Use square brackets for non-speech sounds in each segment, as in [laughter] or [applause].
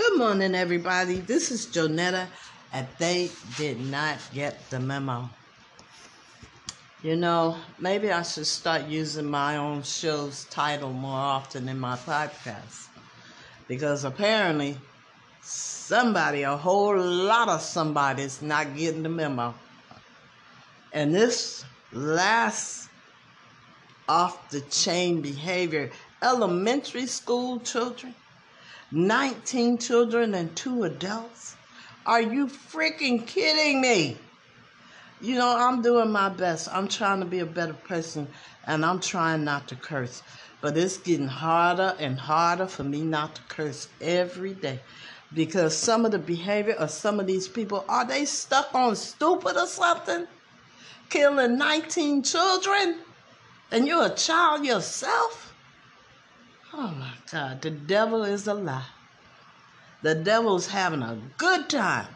Good morning, everybody. This is Jonetta, and they did not get the memo. You know, maybe I should start using my own show's title more often in my podcast. Because apparently, somebody, a whole lot of somebody's not getting the memo. And this last off the chain behavior, elementary school children, 19 children and two adults? Are you freaking kidding me? You know, I'm doing my best. I'm trying to be a better person and I'm trying not to curse. But it's getting harder and harder for me not to curse every day. Because some of the behavior of some of these people, are they stuck on stupid or something? Killing 19 children? And you're a child yourself? Oh my God, the devil is a lie. The devil's having a good time,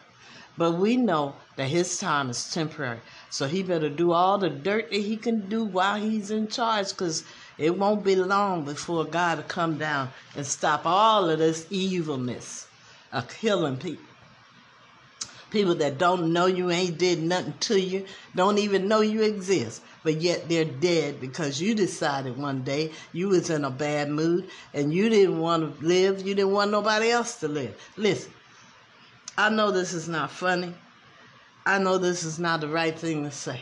but we know that his time is temporary. So he better do all the dirt that he can do while he's in charge because it won't be long before God will come down and stop all of this evilness of killing people. People that don't know you, ain't did nothing to you, don't even know you exist but yet they're dead because you decided one day you was in a bad mood and you didn't want to live, you didn't want nobody else to live. Listen, I know this is not funny. I know this is not the right thing to say.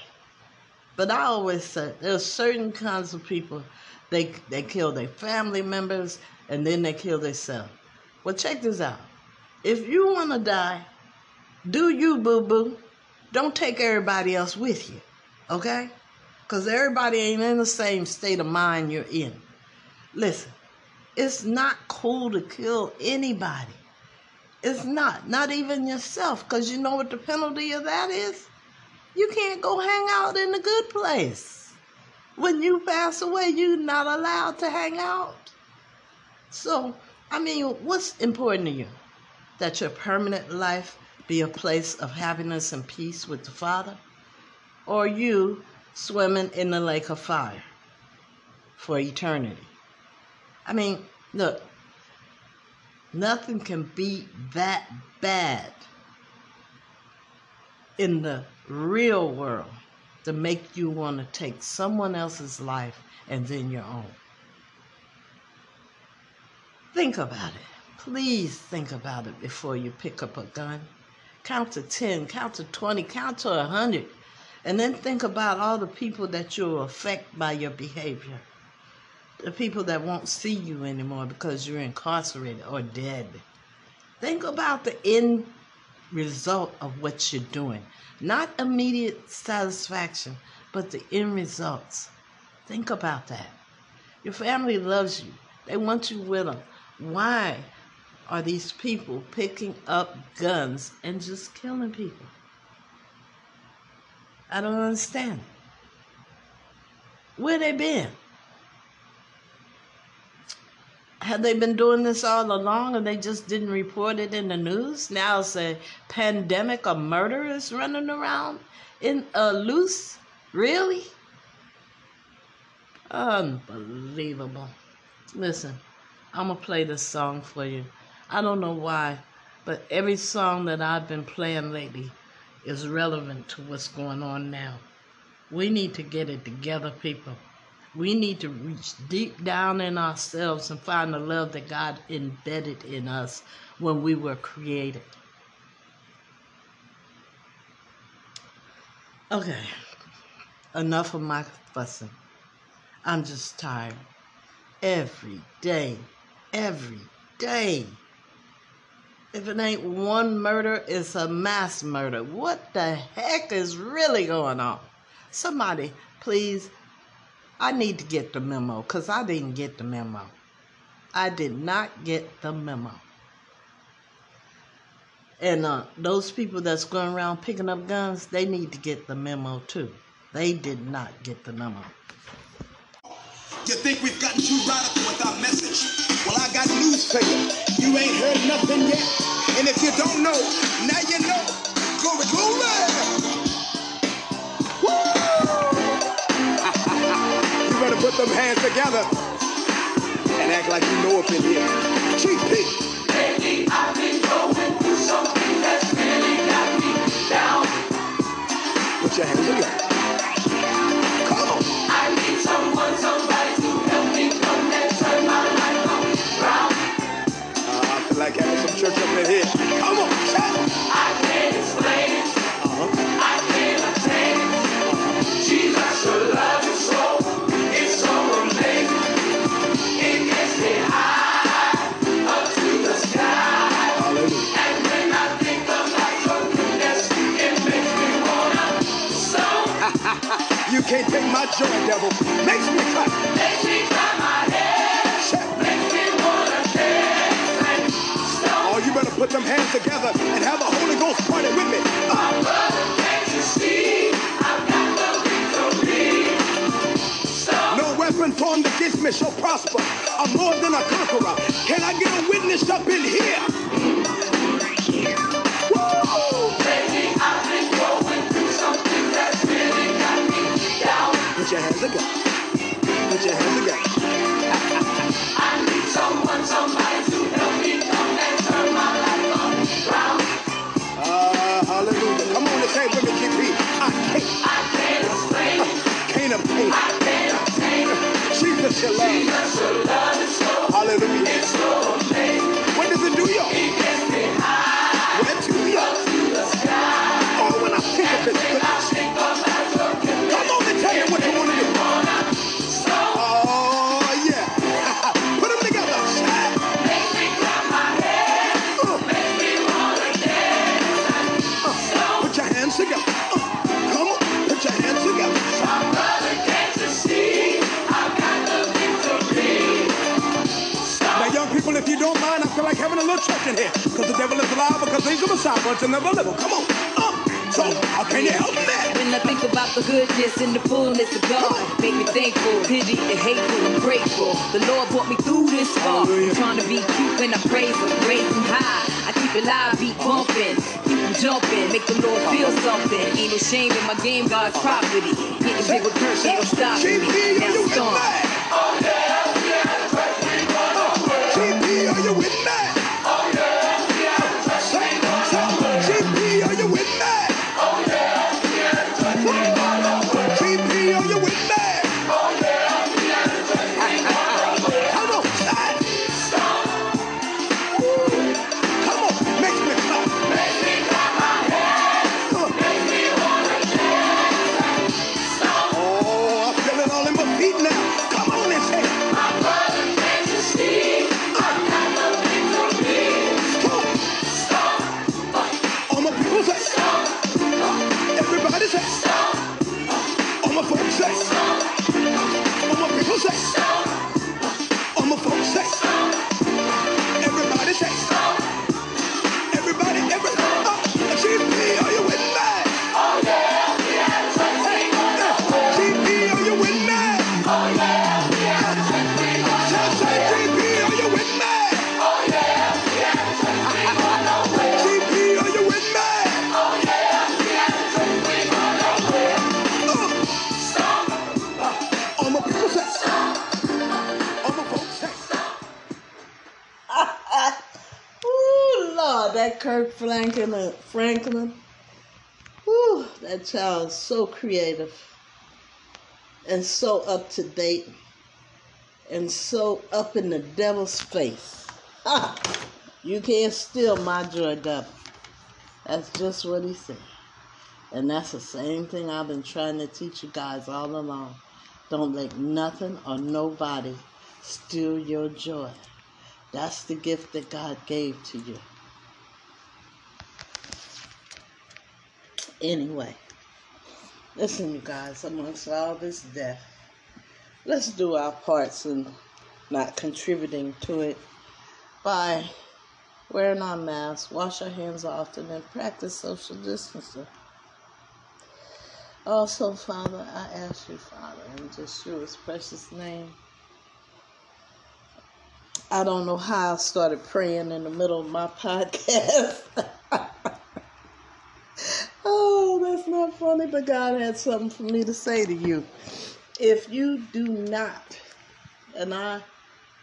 But I always say there's certain kinds of people they they kill their family members and then they kill themselves. Well, check this out. If you want to die, do you, boo boo. Don't take everybody else with you. Okay? Because everybody ain't in the same state of mind you're in. Listen, it's not cool to kill anybody. It's not, not even yourself, because you know what the penalty of that is? You can't go hang out in the good place. When you pass away, you're not allowed to hang out. So, I mean, what's important to you? That your permanent life be a place of happiness and peace with the Father? Or you swimming in the lake of fire for eternity. I mean, look, nothing can be that bad in the real world to make you want to take someone else's life and then your own. Think about it. Please think about it before you pick up a gun. Count to 10, count to 20, count to 100 and then think about all the people that you'll affect by your behavior. The people that won't see you anymore because you're incarcerated or dead. Think about the end result of what you're doing. Not immediate satisfaction, but the end results. Think about that. Your family loves you, they want you with them. Why are these people picking up guns and just killing people? I don't understand. Where they been? Have they been doing this all along and they just didn't report it in the news? Now it's a pandemic of murderers running around in a uh, loose? Really? Unbelievable. Listen, I'm going to play this song for you. I don't know why, but every song that I've been playing lately is relevant to what's going on now. We need to get it together, people. We need to reach deep down in ourselves and find the love that God embedded in us when we were created. Okay, enough of my fussing. I'm just tired. Every day, every day. If it ain't one murder, it's a mass murder. What the heck is really going on? Somebody, please, I need to get the memo because I didn't get the memo. I did not get the memo. And uh, those people that's going around picking up guns, they need to get the memo too. They did not get the memo. You think we've gotten too radical with our message? Well, I got news for you. You ain't heard nothing yet. And if you don't know, now you know. Glory, glory! Woo! you better put them hands together and act like you know up in here. Chief Pete! Lately, I've been going through something that's really got me down. Put your hands together. P. my joy, devil. Makes me clap. Makes me clap my hands. Makes me wanna dance. Oh, you better put them hands together and have a Holy Ghost party with me. Uh, My brother, can't you see? I've got the victory. No weapon formed against me shall prosper. I'm more than a conqueror. Can I get a witness up in here? Your hands together. Put your hands together. I need someone, somebody to help me and turn my life around. Hallelujah. Come on me. I can't, I can't. I can't. Jesus, your love. Jesus, your love is so, Hallelujah. it's so amazing. What does it do, y'all? Having a little church in here. Because the devil is alive, because he's a Messiah, but it's never little. Come on. Uh, so, how can you help that? When I think about the goodness and the fullness of God, make me thankful, pity and hateful and grateful. The Lord brought me through this far. Trying to be cute when I praise Him, raise Him high. I keep it live, beat bumping, keep 'em jumping, make the Lord feel something. Ain't no shame in my game, God's property. Getting big with curse, ain't no stopping me. Now are you with storm. me? GP, are you with me? Kirk Franklin, uh, Franklin. Ooh, that child is so creative and so up to date and so up in the devil's face. You can't steal my joy, devil. That's just what he said. And that's the same thing I've been trying to teach you guys all along. Don't let nothing or nobody steal your joy. That's the gift that God gave to you. Anyway, listen, you guys, amongst all this death, let's do our parts in not contributing to it by wearing our masks, wash our hands often, and practice social distancing. Also, Father, I ask you, Father, in Yeshua's precious name. I don't know how I started praying in the middle of my [laughs] podcast. oh, that's not funny, but God had something for me to say to you. If you do not, and I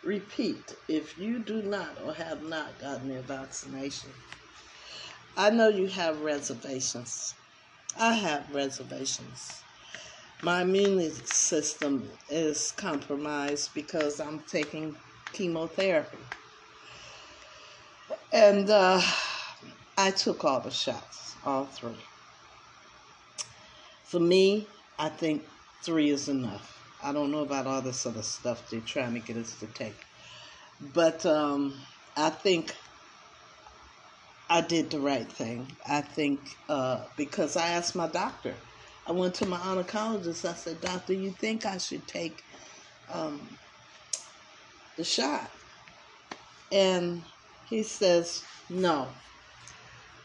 repeat, if you do not or have not gotten your vaccination, I know you have reservations. I have reservations. My immune system is compromised because I'm taking chemotherapy. And uh, I took all the shots, all three. For me, I think three is enough. I don't know about all this other stuff they're trying to get us to take. But um, I think I did the right thing. I think uh, because I asked my doctor, I went to my oncologist. I said, Doctor, you think I should take um, the shot? And he says, No.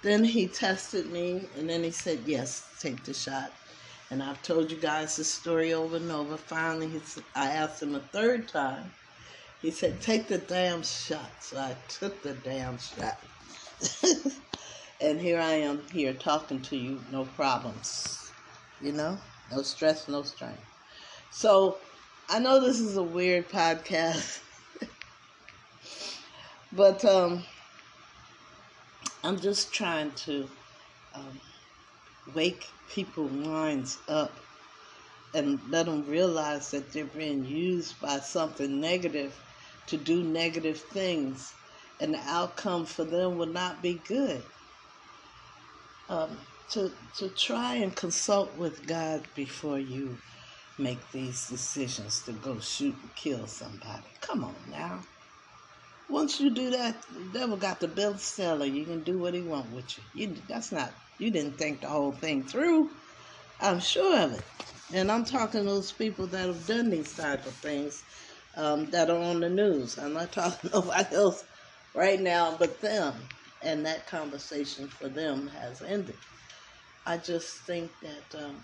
Then he tested me, and then he said, Yes, take the shot. And I've told you guys this story over and over. Finally, he I asked him a third time. He said, Take the damn shot. So I took the damn shot. [laughs] and here I am here talking to you, no problems. You know, no stress, no strain. So I know this is a weird podcast, [laughs] but um, I'm just trying to um, wake people's minds up and let them realize that they're being used by something negative to do negative things, and the outcome for them will not be good. Um, to to try and consult with God before you make these decisions to go shoot and kill somebody. Come on now. Once you do that, the devil got the bill seller. You can do what he want with you. You that's not you didn't think the whole thing through. I'm sure of it. And I'm talking to those people that have done these type of things um, that are on the news. I'm not [laughs] talking nobody else right now but them. And that conversation for them has ended. I just think that um,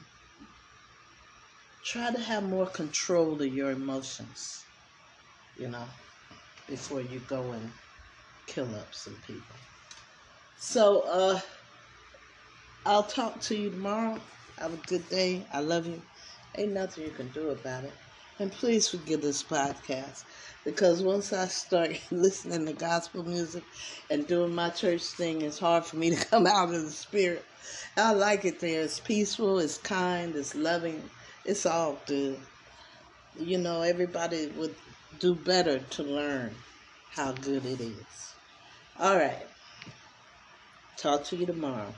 try to have more control of your emotions, you know, before you go and kill up some people. So, uh, I'll talk to you tomorrow. Have a good day. I love you. Ain't nothing you can do about it. And please forgive this podcast because once I start [laughs] listening to gospel music and doing my church thing, it's hard for me to [laughs] come out of the spirit. I like it there. It's peaceful, it's kind, it's loving, it's all good. You know, everybody would do better to learn how good it is. All right. Talk to you tomorrow.